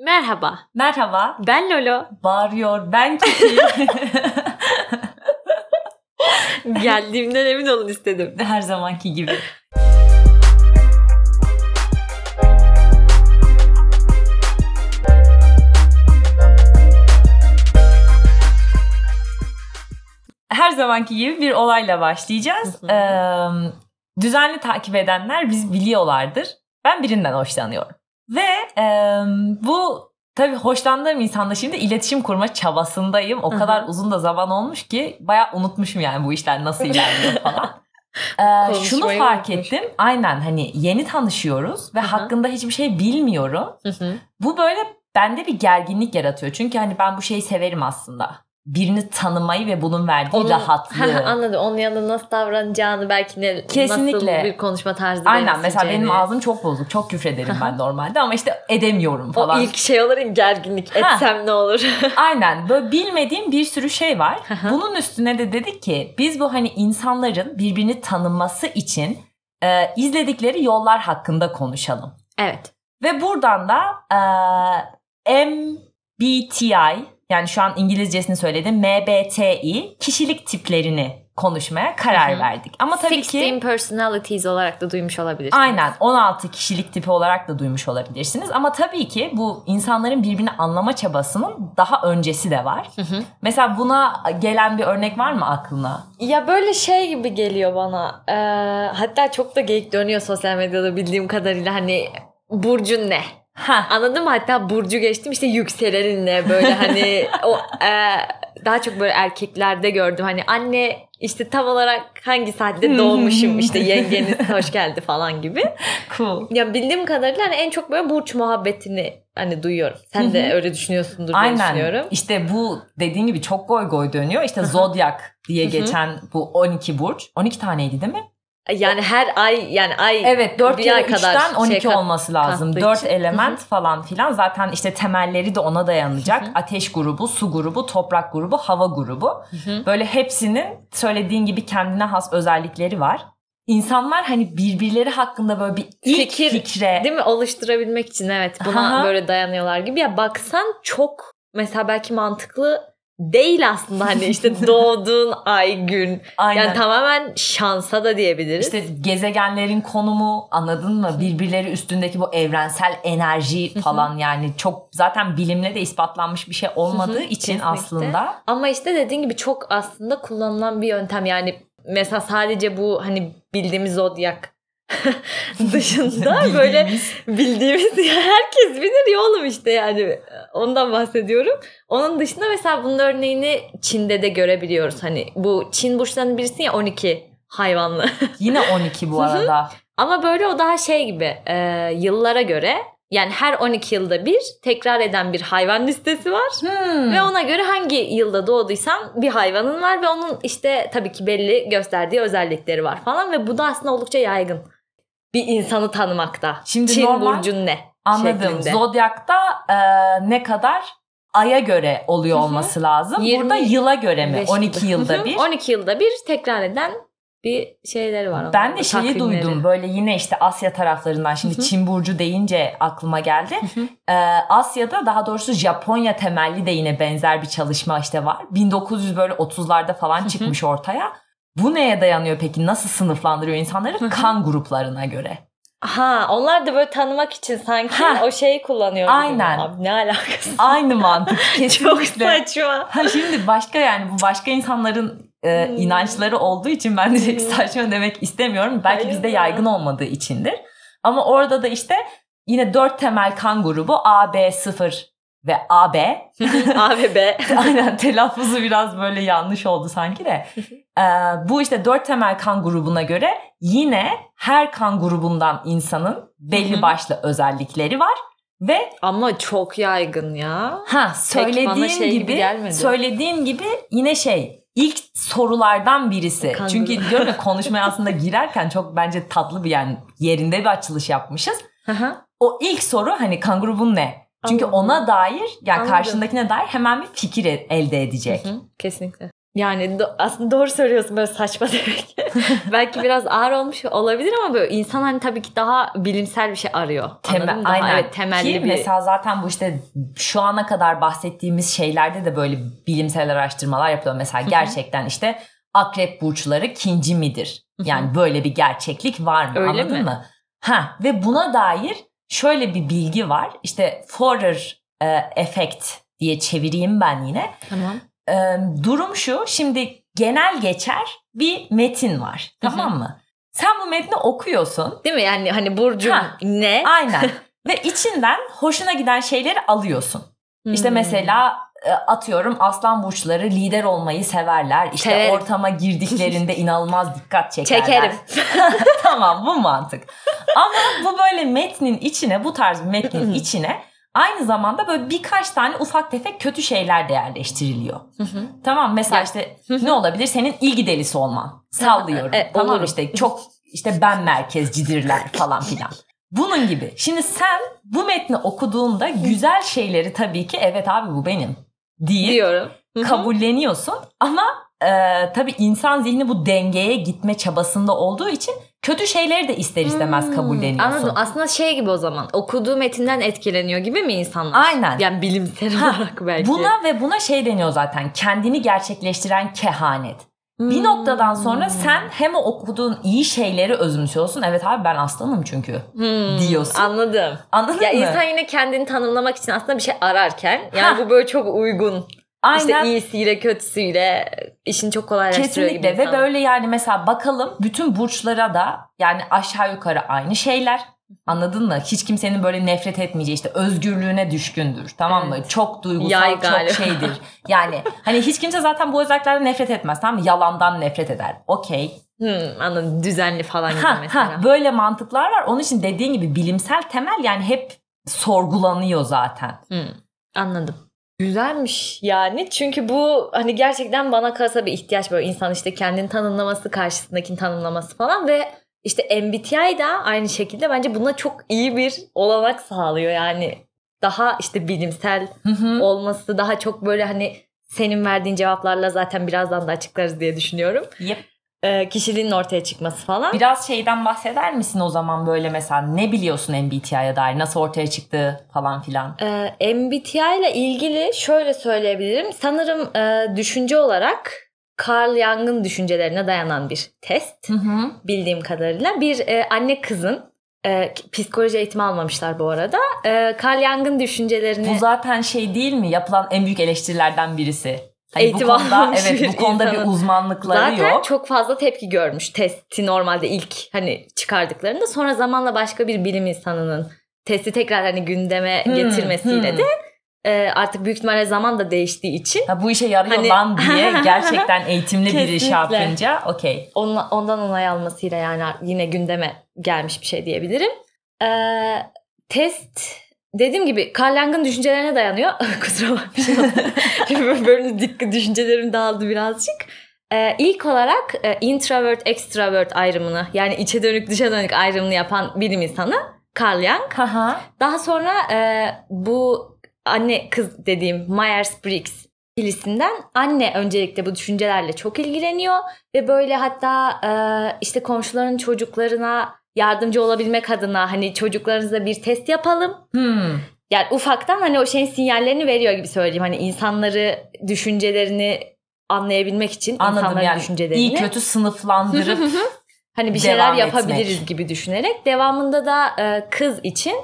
Merhaba. Merhaba. Ben Lolo. Bağırıyor. Ben Kiki. Geldiğimden emin olun istedim. Her zamanki gibi. Her zamanki gibi bir olayla başlayacağız. Ee, düzenli takip edenler biz biliyorlardır. Ben birinden hoşlanıyorum. Ve e, bu tabii hoşlandığım insanla şimdi iletişim kurma çabasındayım. O kadar uzun da zaman olmuş ki bayağı unutmuşum yani bu işler nasıl ilerliyor falan. Ee, şunu fark unutmuş. ettim. Aynen hani yeni tanışıyoruz ve Hı hı. hakkında hiçbir şey bilmiyorum. Bu böyle bende bir gerginlik yaratıyor. Çünkü hani ben bu şeyi severim aslında. Birini tanımayı ve bunun verdiği Onun- rahatlığı. Anladım. Onun yanında nasıl davranacağını belki ne, Kesinlikle. nasıl bir konuşma tarzı Aynen mesela benim ağzım çok bozuk. Çok küfrederim ben normalde ama işte edemiyorum falan. O ilk şey olur ya gerginlik. Etsem ne olur? Aynen böyle bilmediğim bir sürü şey var. Bunun üstüne de dedik ki biz bu hani insanların birbirini tanıması için e, izledikleri yollar hakkında konuşalım. evet. Ve buradan da e, MBTI yani şu an İngilizcesini söyledim MBTI kişilik tiplerini konuşmaya karar Hı hı. verdik. Ama tabii ki 16 personalities olarak da duymuş olabilirsiniz. Aynen 16 kişilik tipi olarak da duymuş olabilirsiniz. Ama tabii ki bu insanların birbirini anlama çabasının daha öncesi de var. Hı hı. Mesela buna gelen bir örnek var mı aklına? Ya böyle şey gibi geliyor bana. Ee, hatta çok da geyik dönüyor sosyal medyada bildiğim kadarıyla hani burcun ne? Ha. Anladın mı? Hatta burcu geçtim işte yükselenin ne böyle hani o e, daha çok böyle erkeklerde gördüm. Hani anne işte tam olarak hangi saatte doğmuşum işte yengeniz hoş geldi falan gibi. Cool. Ya bildiğim kadarıyla hani en çok böyle burç muhabbetini hani duyuyorum. Sen de öyle düşünüyorsundur diye Aynen. düşünüyorum. İşte bu dediğin gibi çok goy goy dönüyor. İşte zodyak diye geçen bu 12 burç. 12 taneydi değil mi? Yani her ay yani ay Evet 4 bir kere ay kadar 3'ten 12 şey olması lazım. kattığı 4 için. element falan filan. Zaten işte temelleri de ona dayanacak. Hı hı. Ateş grubu, su grubu, toprak grubu, hava grubu. hı. Böyle hepsinin söylediğin gibi kendine has özellikleri var. İnsanlar hani birbirleri hakkında böyle bir ilk Fikir, fikre Değil mi? Oluşturabilmek için evet buna Aha. böyle dayanıyorlar gibi. Ya baksan çok mesela belki mantıklı değil aslında hani işte doğduğun ay gün. aynen. Yani tamamen şansa da diyebiliriz. İşte gezegenlerin konumu anladın mı? Birbirleri üstündeki bu evrensel enerji falan yani çok zaten bilimle de ispatlanmış bir şey olmadığı için kesinlikle. aslında Ama işte dediğin gibi çok aslında kullanılan bir yöntem. Yani mesela sadece bu hani bildiğimiz zodyak dışında böyle bildiğimiz- herkes bilir ya oğlum işte yani ondan bahsediyorum. Onun dışında mesela bunun örneğini Çin'de de görebiliyoruz. Hani bu Çin burçlarının birisi ya 12 hayvanlı. yine 12 bu arada. Ama böyle o daha şey gibi e, yıllara göre yani her 12 yılda bir tekrar eden bir hayvan listesi var. Hmm. Ve ona göre hangi yılda doğduysan bir hayvanın var ve onun işte tabii ki belli gösterdiği özellikleri var falan ve bu da aslında oldukça yaygın. Bir insanı tanımakta. Şimdi Çin normal- burcun ne? Anladım. şeklinde. Zodyakta e, ne kadar aya göre oluyor Hı hı. olması lazım. 20 Burada yıla göre mi? Beş 12 yılda. yılda Hı hı. bir. 12 yılda bir tekrar eden bir şeyleri var. Ben de şeyi duydum böyle yine işte Asya taraflarından şimdi Hı hı. Çin burcu deyince aklıma geldi. Ee, Asya'da daha doğrusu Japonya temelli de yine benzer bir çalışma işte var. 1900 böyle 30'larda falan hı. çıkmış ortaya. Bu neye dayanıyor peki? Nasıl sınıflandırıyor insanları? Kan gruplarına göre. Ha onlar da böyle tanımak için sanki Ha. o şeyi kullanıyor. Aynen. Abi ne alakası? Aynı mantık Çok saçma. Ha şimdi başka yani bu başka insanların e, Hmm. inançları olduğu için ben de Hmm. saçma demek istemiyorum. Belki Hayır bizde ya. yaygın olmadığı içindir. Ama orada da işte yine dört temel kan grubu A, B, 0 ve AB. A ve B. Aynen telaffuzu biraz böyle yanlış oldu sanki de. Ee, bu işte dört temel kan grubuna göre yine her kan grubundan insanın belli başlı özellikleri var. Ve Ama çok yaygın ya. Ha söylediğin şey gibi gibi, gelmedi. söylediğin gibi yine şey ilk sorulardan birisi. Kan Çünkü diyorum ya konuşmaya aslında girerken çok bence tatlı bir yani yerinde bir açılış yapmışız. Hı. O ilk soru hani kan grubun ne? Çünkü Anladım. ona dair yani Anladım. karşındakine dair hemen bir fikir elde edecek. Hı hı, Kesinlikle. Yani do- aslında doğru söylüyorsun böyle saçma demek. Belki biraz ağır olmuş olabilir ama böyle insan hani tabii ki daha bilimsel bir şey arıyor. Temel? Daha, aynen. Evet, temelli Ki bir. mesela zaten bu işte şu ana kadar bahsettiğimiz şeylerde de böyle bilimsel araştırmalar yapılıyor. Mesela gerçekten işte akrep burçları kinci midir? Yani böyle bir gerçeklik var mı? Öyle Anladın mi? mı? Ha ve buna dair şöyle bir bilgi var. İşte Forer e, efekt diye çevireyim ben yine. Tamam. Ee, durum şu. Şimdi genel geçer bir metin var. Tamam mı? Sen bu metni okuyorsun. Değil mi? Yani hani burcun Ha. ne? Aynen. Ve içinden hoşuna giden şeyleri alıyorsun. İşte Hmm. mesela e, atıyorum aslan burçları lider olmayı severler. İşte Severim. ortama girdiklerinde inanılmaz dikkat çekerler. Çekerim. tamam bu mantık. Ama bu böyle metnin içine bu tarz bir metnin içine aynı zamanda böyle birkaç tane ufak tefek kötü şeyler de yerleştiriliyor. Tamam mesela işte ne olabilir? Senin ilgi delisi olman. Sallıyorum. E, tamam olurum. işte çok işte ben merkezcidirler falan filan. Bunun gibi. Şimdi sen bu metni okuduğunda güzel şeyleri tabii ki evet abi bu benim deyip diyorum. Kabulleniyorsun ama e, tabii insan zihni bu dengeye gitme çabasında olduğu için kötü şeyleri de ister istemez Hmm, kabulleniyorsun. Anladım. Aslında şey gibi o zaman. Okuduğu metinden etkileniyor gibi mi insanlar? Aynen. Yani bilimsel olarak belki. Buna ve buna şey deniyor zaten kendini gerçekleştiren kehanet. Bir Hmm. noktadan sonra sen hem okuduğun iyi şeyleri özümsüyorsun. Evet abi ben aslanım çünkü. Hmm, diyorsun. Anladım. Anladın Ya mı? insan yine kendini tanımlamak için aslında bir şey ararken yani Ha. bu böyle çok uygun. Aynen. İşte iyisiyle kötüsüyle işini çok kolaylaştırıyor gibi Kesinlikle ve insan. böyle yani mesela bakalım bütün burçlara da yani aşağı yukarı aynı şeyler. Anladın mı? Hiç kimsenin böyle nefret etmeyeceği işte özgürlüğüne düşkündür. Tamam mı? Evet. Çok duygusal, Yay çok galiba. şeydir. Yani hani hiç kimse zaten bu özelliklerden nefret etmez. Tamam mı? Yalandan nefret eder. Okey. Hmm, anladım. Düzenli falan gibi Ha, mesela. ha, böyle mantıklar var. Onun için dediğin gibi bilimsel temel yani hep sorgulanıyor zaten. Hmm, anladım. Güzelmiş yani çünkü bu hani gerçekten bana kalsa bir ihtiyaç böyle insan işte kendini tanımlaması karşısındakini tanımlaması falan ve işte MBTI da aynı şekilde bence buna çok iyi bir olanak sağlıyor yani daha işte bilimsel Hı hı. olması daha çok böyle hani senin verdiğin cevaplarla zaten birazdan da açıklarız diye düşünüyorum. Yep. Ee, kişiliğin ortaya çıkması falan. Biraz şeyden bahseder misin o zaman böyle mesela ne biliyorsun MBTI'ye dair nasıl ortaya çıktı falan filan. Ee, MBTI ile ilgili şöyle söyleyebilirim. Sanırım e, düşünce olarak Carl Jung'ın düşüncelerine dayanan bir test Hı hı. bildiğim kadarıyla. Bir e, anne kızın e, psikoloji eğitimi almamışlar bu arada. E, Carl Jung'ın düşüncelerini Bu zaten şey değil mi? Yapılan en büyük eleştirilerden birisi. Hani Eğitim bu konuda evet bir bu konuda bir insanın. uzmanlıkları zaten yok. çok fazla tepki görmüş testi normalde ilk hani çıkardıklarında. Sonra zamanla başka bir bilim insanının testi tekrar hani gündeme Hmm, getirmesiyle hmm. de e, artık büyük ihtimalle zaman da değiştiği için Ha, bu işe yarıyor Hani- lan diye gerçekten eğitimli biri şey yapınca okey. onla- ondan onay almasıyla yani yine gündeme gelmiş bir şey diyebilirim. Ee, test dediğim gibi Carl Jung'ın düşüncelerine dayanıyor. Kusura bakmayın. Böyle dikkat düşüncelerim dağıldı birazcık. Ee, ilk olarak e, introvert extrovert ayrımını yani içe dönük dışa dönük ayrımını yapan bilim insanı Carl Jung. Haha. Daha sonra e, bu anne kız dediğim Myers-Briggs ikilisinden anne öncelikle bu düşüncelerle çok ilgileniyor ve böyle hatta e, işte komşuların çocuklarına yardımcı olabilmek adına hani çocuklarınıza bir test yapalım. Hmm. Yani ufaktan hani o şeyin sinyallerini veriyor gibi söyleyeyim. Hani insanları düşüncelerini anlayabilmek için Anladım insanların yani düşüncelerini. iyi kötü sınıflandırıp Hani bir şeyler yapabiliriz etmek. gibi düşünerek devamında da e, kız için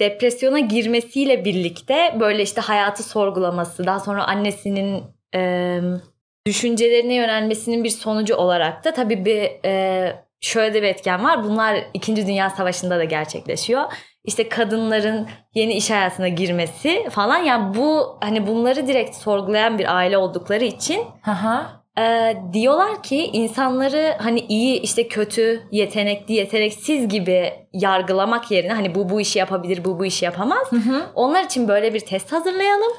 depresyona girmesiyle birlikte böyle işte hayatı sorgulaması daha sonra annesinin e, düşüncelerine yönelmesinin bir sonucu olarak da tabii bir e, şöyle de bir etken var. Bunlar 2. Dünya Savaşı'nda da gerçekleşiyor. İşte kadınların yeni iş hayatına girmesi falan yani bu hani bunları direkt sorgulayan bir aile oldukları için Haha. Ee, diyorlar ki insanları hani iyi işte kötü yetenekli yeteneksiz gibi yargılamak yerine hani bu bu işi yapabilir bu bu işi yapamaz. Hı hı. Onlar için böyle bir test hazırlayalım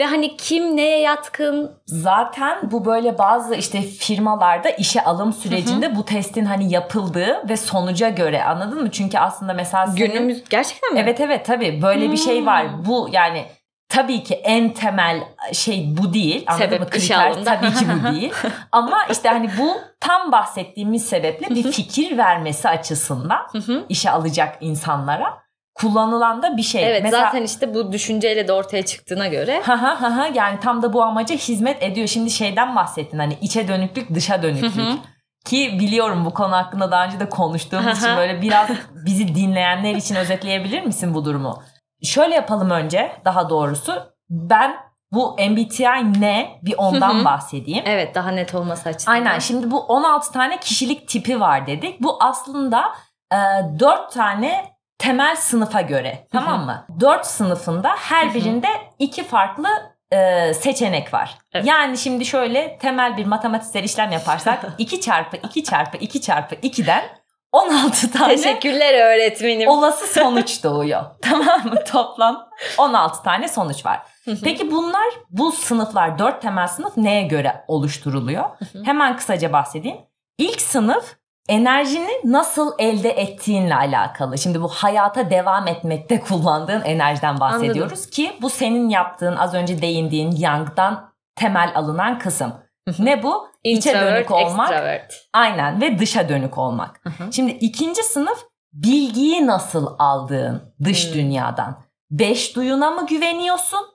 ve hani kim neye yatkın Zaten bu böyle bazı işte firmalarda işe alım sürecinde bu testin hani yapıldığı ve sonuca göre anladın mı? Çünkü aslında mesela senin- günümüz gerçekten mi? Evet evet tabii böyle bir şey var. Hmm. Bu yani tabii ki en temel şey bu değil. Anladın Sebep mı? Kriter tabii ki bu değil. Ama işte hani bu tam bahsettiğimiz sebeple bir fikir vermesi açısından işe alacak insanlara kullanılan da bir şey. Evet Mesela, zaten işte bu düşünceyle de ortaya çıktığına göre. Ha ha ha ha yani tam da bu amaca hizmet ediyor. Şimdi şeyden bahsettin hani içe dönüklük dışa dönüklük. Ki biliyorum bu konu hakkında daha önce de konuştuğumuz için böyle biraz bizi dinleyenler için özetleyebilir misin bu durumu? Şöyle yapalım önce daha doğrusu. Ben bu MBTI ne bir ondan hı. bahsedeyim. Evet daha net olması açısından. Aynen şimdi bu 16 tane kişilik tipi var dedik. Bu aslında e, 4 tane temel sınıfa göre tamam mı? 4 sınıfında her Hı hı. birinde iki farklı e, seçenek var. Evet. Yani şimdi şöyle temel bir matematiksel işlem yaparsak 2 çarpı 2 çarpı 2 çarpı 2'den 16 tane Teşekkürler öğretmenim. olası sonuç doğuyor. tamam mı? Toplam 16 tane sonuç var. Peki bunlar bu sınıflar 4 temel sınıf neye göre oluşturuluyor? Hemen kısaca bahsedeyim. İlk sınıf enerjini nasıl elde ettiğinle alakalı. Şimdi bu hayata devam etmekte kullandığın enerjiden bahsediyoruz ki bu senin yaptığın az önce değindiğin Young'dan temel alınan kısım. Ne bu? İçe Introvert, dönük olmak. extrovert. Aynen ve dışa dönük olmak. Şimdi ikinci sınıf bilgiyi nasıl aldığın dış Hmm. dünyadan. Beş duyuna mı güveniyorsun?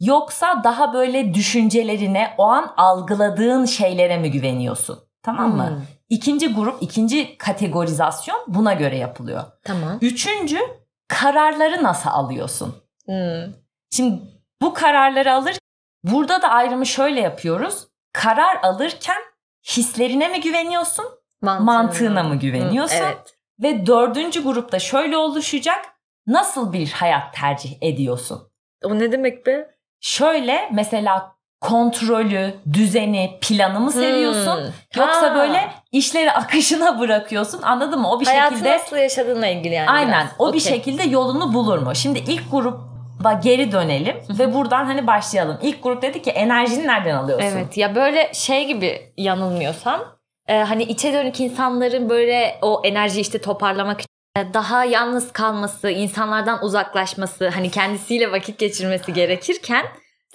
Yoksa daha böyle düşüncelerine, o an algıladığın şeylere mi güveniyorsun? Tamam mı? Hmm. İkinci grup, ikinci kategorizasyon buna göre yapılıyor. Tamam. Üçüncü, kararları nasıl alıyorsun? Hmm. Şimdi bu kararları alır, burada da ayrımı şöyle yapıyoruz. Karar alırken hislerine mi güveniyorsun? Mantığına mı güveniyorsun? Hı, Evet. Ve dördüncü grupta şöyle oluşacak. Nasıl bir hayat tercih ediyorsun? O ne demek be? Şöyle mesela kontrolü, düzeni, planı mı seviyorsun? Hmm. Yoksa Ha. böyle işleri akışına bırakıyorsun anladın mı? O bir Hayatı şekilde nasıl yaşadığınla ilgili yani aynen biraz. o bir Okey. şekilde yolunu bulur mu? Şimdi ilk gruba geri dönelim ve buradan hani başlayalım. İlk grup dedi ki enerjini nereden alıyorsun? Evet ya böyle şey gibi yanılmıyorsam e, hani içe dönük insanların böyle o enerjiyi işte toparlamak için e, daha yalnız kalması, insanlardan uzaklaşması, hani kendisiyle vakit geçirmesi gerekirken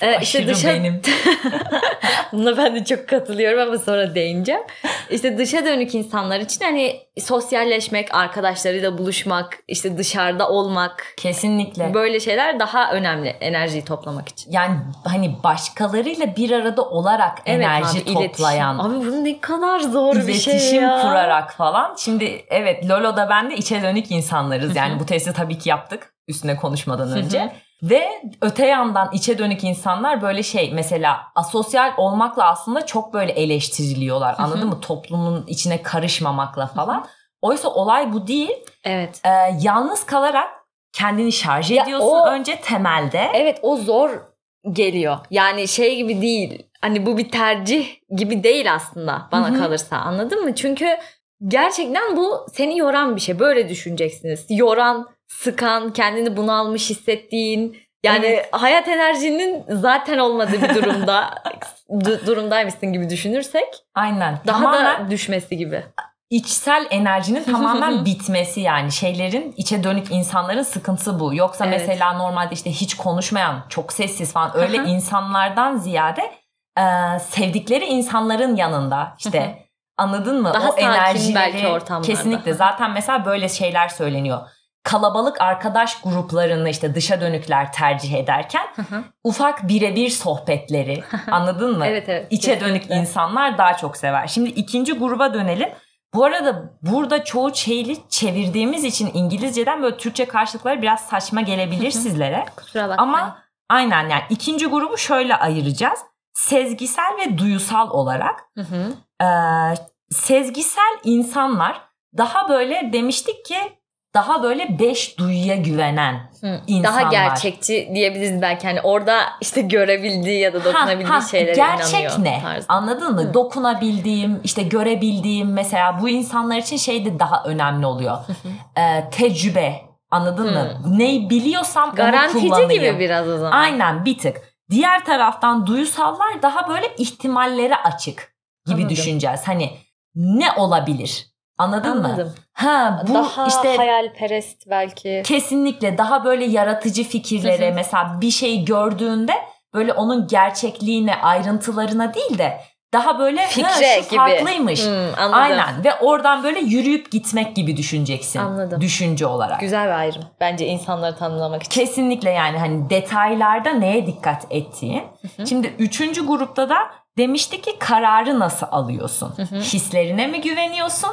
e, işte dışa benim. Buna ben de çok katılıyorum ama sonra değineceğim. İşte dışa dönük insanlar için hani sosyalleşmek, arkadaşlarıyla buluşmak, işte dışarıda olmak Kesinlikle. böyle şeyler daha önemli enerjiyi toplamak için. Yani hani başkalarıyla bir arada olarak enerji abi, iletişim. toplayan Abi bu ne kadar zor bir şey iletişim ya. kurarak falan. Şimdi evet Lolo'da ben de içe dönük insanlarız. Yani bu testi tabii ki yaptık üstüne konuşmadan önce. Ve öte yandan içe dönük insanlar böyle şey mesela asosyal olmakla aslında çok böyle eleştiriliyorlar. Hı hı. Anladın mı? Toplumun içine karışmamakla falan. Oysa olay bu değil. Evet. Ee, yalnız kalarak kendini şarj Ya ediyorsun o- önce temelde. Evet o zor geliyor. Yani şey gibi değil. Hani bu bir tercih gibi değil aslında bana Hı hı. kalırsa. Anladın mı? Çünkü gerçekten bu seni yoran bir şey. Böyle düşüneceksiniz. Yoran, sıkan, kendini bunalmış hissettiğin yani Evet. hayat enerjinin zaten olmadığı bir durumda du- durumdaymışsın gibi düşünürsek Aynen. daha Tamamen da düşmesi gibi. içsel enerjinin tamamen bitmesi yani şeylerin içe dönük insanların sıkıntısı bu. Yoksa Evet. mesela normalde işte hiç konuşmayan, çok sessiz falan öyle insanlardan ziyade e, sevdikleri insanların yanında işte anladın mı? Daha o enerjileri belki ortamlarda. kesinlikle zaten mesela böyle şeyler söyleniyor. Kalabalık arkadaş gruplarını işte dışa dönükler tercih ederken Hı hı. ufak birebir sohbetleri anladın mı? evet evet. İçe dönük kesinlikle. insanlar daha çok sever. Şimdi ikinci gruba dönelim. Bu arada burada çoğu şeyi çevirdiğimiz için İngilizceden böyle Türkçe karşılıkları biraz saçma gelebilir sizlere. Kusura bakmayın. Ama aynen yani ikinci grubu şöyle ayıracağız. Sezgisel ve duyusal olarak. Hı hı. Ee, sezgisel insanlar daha böyle demiştik ki daha böyle beş duyuya güvenen Hı. insanlar. Daha gerçekçi diyebiliriz belki. Hani orada işte görebildiği ya da dokunabildiği Ha, ha, şeylere gerçek inanıyor. ne? tarzı. Anladın mı? Hı. Dokunabildiğim, işte görebildiğim mesela bu insanlar için şey de daha önemli oluyor. Ee, tecrübe. Anladın mı? Neyi biliyorsam onu Garantici kullanayım. gibi biraz o zaman. Aynen bir tık. Diğer taraftan duyusallar daha böyle ihtimallere açık gibi Anladım. düşüneceğiz. Hani ne olabilir? Anladın mı? Anladım. Ha bu Daha işte hayalperest belki. kesinlikle daha böyle yaratıcı fikirlere mesela bir şey gördüğünde böyle onun gerçekliğine, ayrıntılarına değil de daha böyle "Ha, Fikre şu gibi. farklıymış. Hmm, anladım. Aynen ve oradan böyle yürüyüp gitmek gibi düşüneceksin. Anladım. Düşünce olarak. Güzel bir ayrım. Bence insanları tanımlamak için. Kesinlikle yani hani detaylarda neye dikkat ettiğin. Şimdi üçüncü grupta da demişti ki kararı nasıl alıyorsun? Hislerine mi güveniyorsun?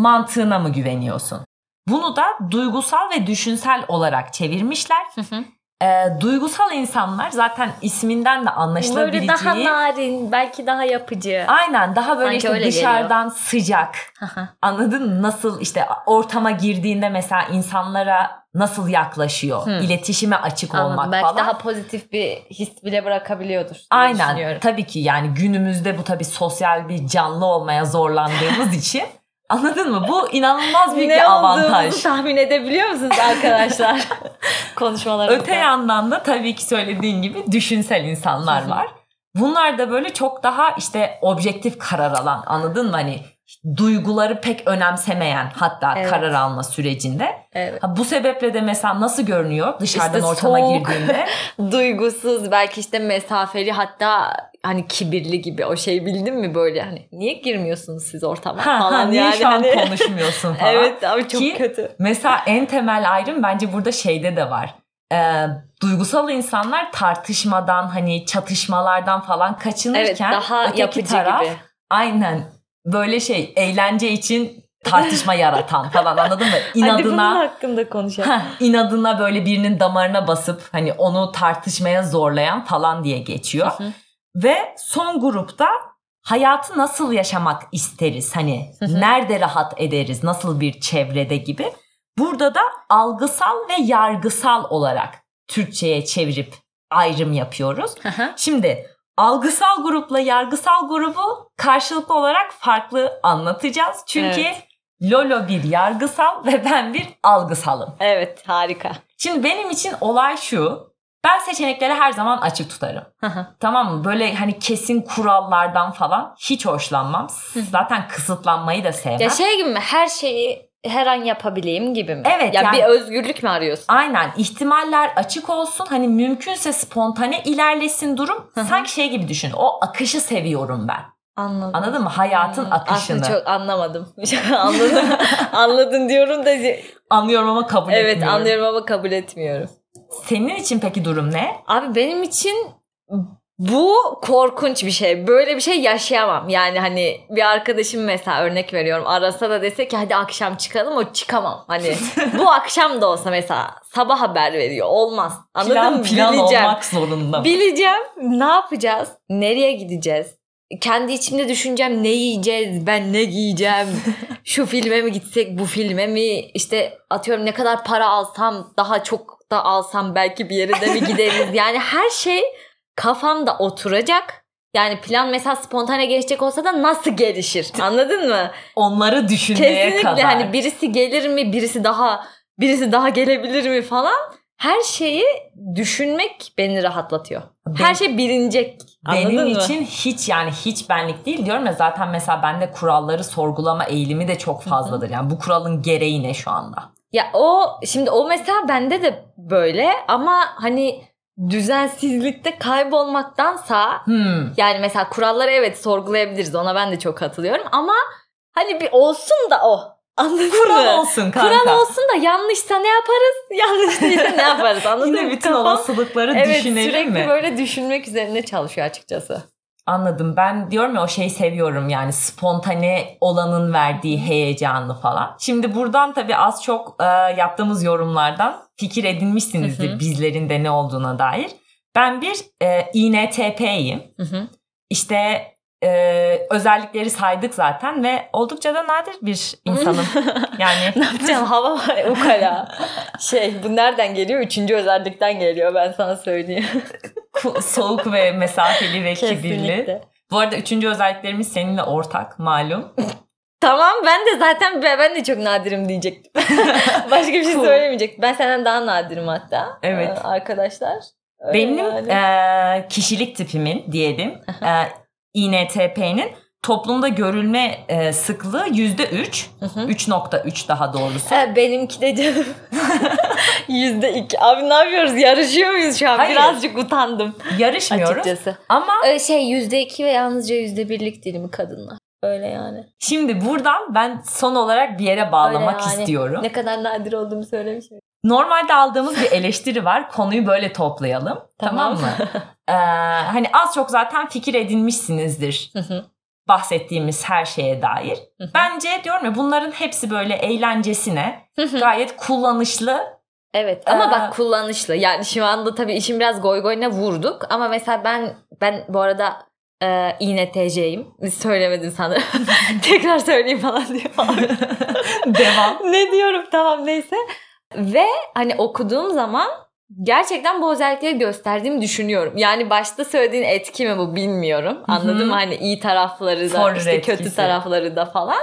Mantığına mı güveniyorsun? Bunu da duygusal ve düşünsel olarak çevirmişler. Ee, duygusal insanlar zaten isminden de Böyle anlaşılabileceği. daha narin, belki daha yapıcı. Aynen daha böyle Sanki işte dışarıdan sıcak. Hı hı. Anladın mı? Nasıl işte ortama girdiğinde mesela insanlara nasıl yaklaşıyor? Hı. İletişime açık olmak Anladım. Belki falan. daha pozitif bir his bile bırakabiliyordur. Aynen. Tabii ki yani günümüzde bu tabii sosyal bir canlı olmaya zorlandığımız için anladın mı? Bu inanılmaz büyük ne bir avantaj. olduğumuzu tahmin edebiliyor musunuz arkadaşlar? Konuşmalarımızda. Öte yandan da tabii ki söylediğin gibi düşünsel insanlar var. Bunlar da böyle çok daha işte objektif karar alan anladın mı? Hani duyguları pek önemsemeyen hatta Evet. karar alma sürecinde. Evet. Ha, bu sebeple de mesela nasıl görünüyor dışarıdan İşte ortama soğuk. girdiğinde? Duygusuz, belki işte mesafeli hatta hani kibirli gibi o şey bildin mi böyle hani niye girmiyorsunuz siz ortama ha, falan ha, niye yani. şu an hani- konuşmuyorsun falan. Evet abi çok Ki- kötü. Mesela en temel ayrım bence burada şeyde de var. Ee, duygusal insanlar tartışmadan hani çatışmalardan falan Evet kaçınırken daha öteki yapıcı taraf gibi. aynen böyle şey eğlence için tartışma yaratan falan anladın mı? Hadi bunun İnadına hakkında konuşalım. Heh, inadına böyle birinin damarına basıp hani onu tartışmaya zorlayan falan diye geçiyor. Hı hı. Ve son grupta hayatı nasıl yaşamak isteriz? Hani Hı hı. nerede rahat ederiz? Nasıl bir çevrede gibi. Burada da algısal ve yargısal olarak Türkçe'ye çevirip ayrım yapıyoruz. Hı hı. Şimdi algısal grupla yargısal grubu karşılıklı olarak farklı anlatacağız. Çünkü Evet. Lolo bir yargısal ve ben bir algısalım. evet harika. Şimdi benim için olay şu. Ben seçenekleri her zaman açık tutarım. Tamam mı? Böyle hani kesin kurallardan falan hiç hoşlanmam. Zaten kısıtlanmayı da sevmem. ya şey gibi mi her şeyi her an yapabileyim gibi mi? Evet, Ya yani- bir özgürlük mü arıyorsun? Aynen ihtimaller açık olsun hani mümkünse spontane ilerlesin durum. Sanki şey gibi düşün o akışı seviyorum ben. Anladım. Anladın mı? Hayatın Hmm, akışını. Aslında çok anlamadım. anladım. Anladın diyorum da Anlıyorum ama kabul evet etmiyorum. anlıyorum ama kabul etmiyorum. Senin için peki durum ne? Abi benim için bu korkunç bir şey. Böyle bir şey yaşayamam. Yani hani bir arkadaşım mesela örnek veriyorum arasa da dese ki hadi akşam çıkalım o çıkamam. Hani bu akşam da olsa mesela sabah haber veriyor. Olmaz. Anladın plan mı? plan Bileceğim. olmak zorunda. Bileceğim. Ne yapacağız? Nereye gideceğiz? Kendi içimde düşüneceğim ne yiyeceğiz, ben ne giyeceğim, şu filme mi gitsek, bu filme mi, işte atıyorum ne kadar para alsam, daha çok da alsam belki bir yere de mi gideriz? Yani her şey kafamda oturacak. Yani plan mesela spontane gelişecek olsa da nasıl gelişir? Anladın mı? Onları düşünmeye Kesinlikle kadar. hani birisi gelir mi, birisi daha birisi daha gelebilir mi falan. Her şeyi düşünmek beni rahatlatıyor. Her Ben- şey bilinecek. Anladın Benim mı? için hiç yani hiç benlik değil diyorum ya zaten mesela bende kuralları sorgulama eğilimi de çok fazladır. Yani bu kuralın gereği ne şu anda? Ya o şimdi o mesela bende de böyle ama hani düzensizlikte kaybolmaktansa Hmm. yani mesela kuralları evet sorgulayabiliriz ona ben de çok katılıyorum ama hani bir olsun da o. Anladın Kural mı? olsun kanka. Kural olsun da yanlışsa ne yaparız? Yanlış değilse ne yaparız? Anladın Yine mı? bütün Kafam- olasılıkları Evet düşünelim sürekli mi? böyle düşünmek üzerine çalışıyor açıkçası. Anladım. Ben diyorum ya o şeyi seviyorum yani spontane olanın verdiği heyecanı falan. Şimdi buradan tabii az çok e, yaptığımız yorumlardan fikir edinmişsinizdir Hı hı. bizlerin de ne olduğuna dair. Ben bir e, INTP'yim. Hı hı. İşte e, özellikleri saydık zaten ve oldukça da nadir bir insanım. Yani ne yapacağım hava var ukala. Şey bu nereden geliyor? Üçüncü özellikten geliyor ben sana söyleyeyim. soğuk ve mesafeli ve kibirli. Bu arada üçüncü özelliklerimiz seninle ortak malum. Tamam ben de zaten ben ben de çok nadirim diyecektim. Başka bir şey Cool. söylemeyecektim. Ben senden daha nadirim hatta. Evet. Ee, arkadaşlar. Öyle Benim yani. e, kişilik tipimin diyelim e, INTP'nin toplumda görülme e, sıklığı %3. Hı hı. 3.3 daha doğrusu. Ee, benimki de canım. Yüzde iki. Abi ne yapıyoruz? Yarışıyor muyuz şu an? Hayır. Birazcık utandım Yarışmıyoruz. açıkçası. Ama Ee, şey yüzde iki ve yalnızca yüzde birlik dilimi kadınlar. Öyle yani. şimdi buradan ben son olarak bir yere bağlamak Öyle yani. istiyorum. Ne kadar nadir olduğumu söylemişim. Normalde aldığımız bir eleştiri var. Konuyu böyle toplayalım. Tamam, mı? Ee, hani az çok zaten fikir edinmişsinizdir bahsettiğimiz her şeye dair. Bence diyorum ya bunların hepsi böyle eğlencesine gayet kullanışlı. Evet ama Ee, bak kullanışlı. Yani şu anda tabii işin biraz goy goyuna vurduk. Ama mesela ben ben bu arada e, İNTC'yim. Söylemedim sanırım. Tekrar söyleyeyim falan diye. Devam. ne diyorum tamam neyse. Ve hani okuduğum zaman gerçekten bu özellikleri gösterdiğimi düşünüyorum. Yani başta söylediğin etki mi bu bilmiyorum. Anladın mı? Hani iyi tarafları da Forer işte kötü etkisi. tarafları da falan.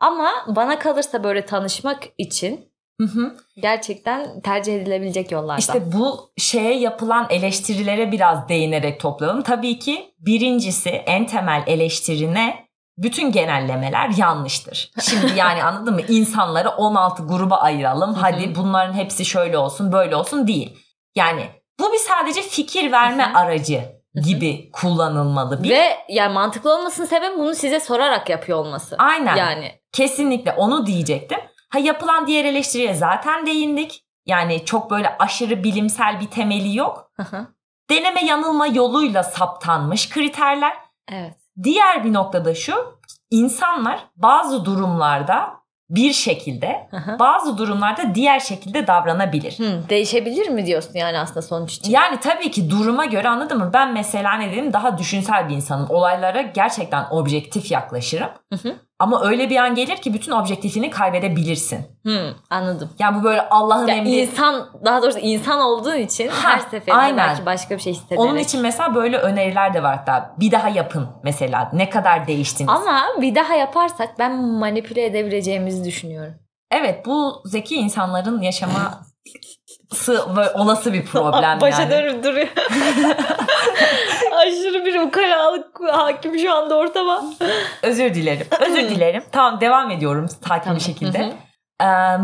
Ama bana kalırsa böyle tanışmak için Hı hı. gerçekten tercih edilebilecek yollardan. İşte bu şeye yapılan eleştirilere biraz değinerek toplayalım. Tabii ki birincisi en temel eleştirine bütün genellemeler yanlıştır. Şimdi yani anladın mı? İnsanları 16 gruba ayıralım. Hadi bunların hepsi şöyle olsun, böyle olsun değil. Yani bu bir sadece fikir verme aracı gibi kullanılmalı. Bir. Ve yani mantıklı olmasının sebebi bunu size sorarak yapıyor olması. Aynen. Yani Kesinlikle onu diyecektim. Ha yapılan diğer eleştiriye zaten değindik. Yani çok böyle aşırı bilimsel bir temeli yok. Deneme yanılma yoluyla saptanmış kriterler. evet. Diğer bir noktada şu, insanlar bazı durumlarda bir şekilde, bazı durumlarda diğer şekilde davranabilir. Hı, değişebilir mi diyorsun yani aslında sonuç için? Yani tabii ki duruma göre anladın mı? Ben mesela ne dedim daha düşünsel bir insanım. Olaylara gerçekten objektif yaklaşırım. Hı hı. Ama öyle bir an gelir ki bütün objektifliğini kaybedebilirsin. Hı, anladım. Yani bu böyle Allah'ın Ya emri. insan daha doğrusu insan olduğun için Ha, her seferinde aynen. belki başka bir şey hissederek. Onun için mesela böyle öneriler de var hatta. Bir daha yapın mesela. Ne kadar değiştiniz. ama bir daha yaparsak ben manipüle edebileceğimizi düşünüyorum. Evet bu zeki insanların böyle olası bir problem Başa yani. dönüp duruyor. Aşırı bir ukalalık hakim şu anda ortama. Özür dilerim. Özür dilerim. Tamam devam ediyorum sakin Tamam. bir şekilde. Eee,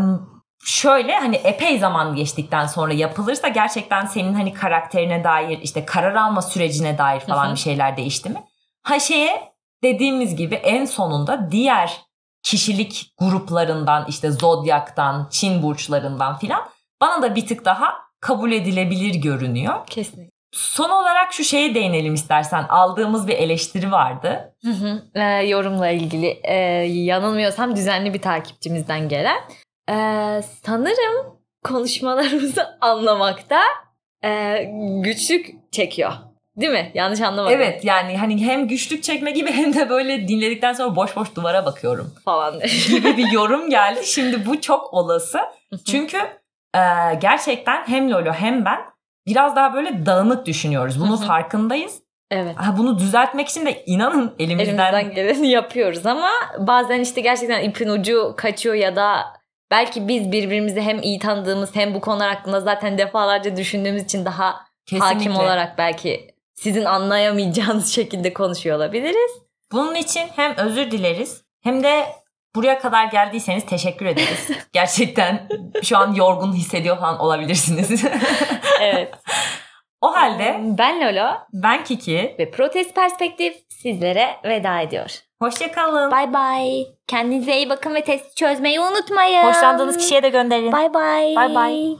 şöyle hani epey zaman geçtikten sonra yapılırsa gerçekten senin hani karakterine dair işte karar alma sürecine dair falan bir şeyler değişti mi? Ha şeye dediğimiz gibi en sonunda diğer kişilik gruplarından işte zodyaktan, Çin burçlarından filan bana da bir tık daha kabul edilebilir görünüyor. Kesinlikle. Son olarak şu şeye değinelim istersen. Aldığımız bir eleştiri vardı. Hı hı. Ee, yorumla ilgili ee, yanılmıyorsam düzenli bir takipçimizden gelen. Ee, sanırım konuşmalarımızı anlamakta ee, güçlük çekiyor. Değil mi? Yanlış anlamadım. Evet yani hani hem güçlük çekme gibi hem de böyle dinledikten sonra boş boş duvara bakıyorum Falan. gibi bir yorum geldi. Şimdi bu çok olası. Çünkü e, gerçekten hem Lolo hem ben biraz daha böyle dağınık düşünüyoruz. Bunun farkındayız. evet. Ha, bunu düzeltmek için de inanın elimizden, Elimizden geleni yapıyoruz ama bazen işte gerçekten ipin ucu kaçıyor ya da belki biz birbirimizi hem iyi tanıdığımız hem bu konular hakkında zaten defalarca düşündüğümüz için daha kesinlikle. hakim olarak belki sizin anlayamayacağınız şekilde konuşuyor olabiliriz. Bunun için hem özür dileriz hem de buraya kadar geldiyseniz teşekkür ederiz. Gerçekten şu an yorgun hissediyor falan olabilirsiniz. Evet. o halde ben Lolo ben Kiki. ve Protest Perspektif sizlere veda ediyor. Hoşçakalın. Bay bay. Kendinize iyi bakın ve testi çözmeyi unutmayın. Hoşlandığınız kişiye de gönderin. Bay bay. Bay bay.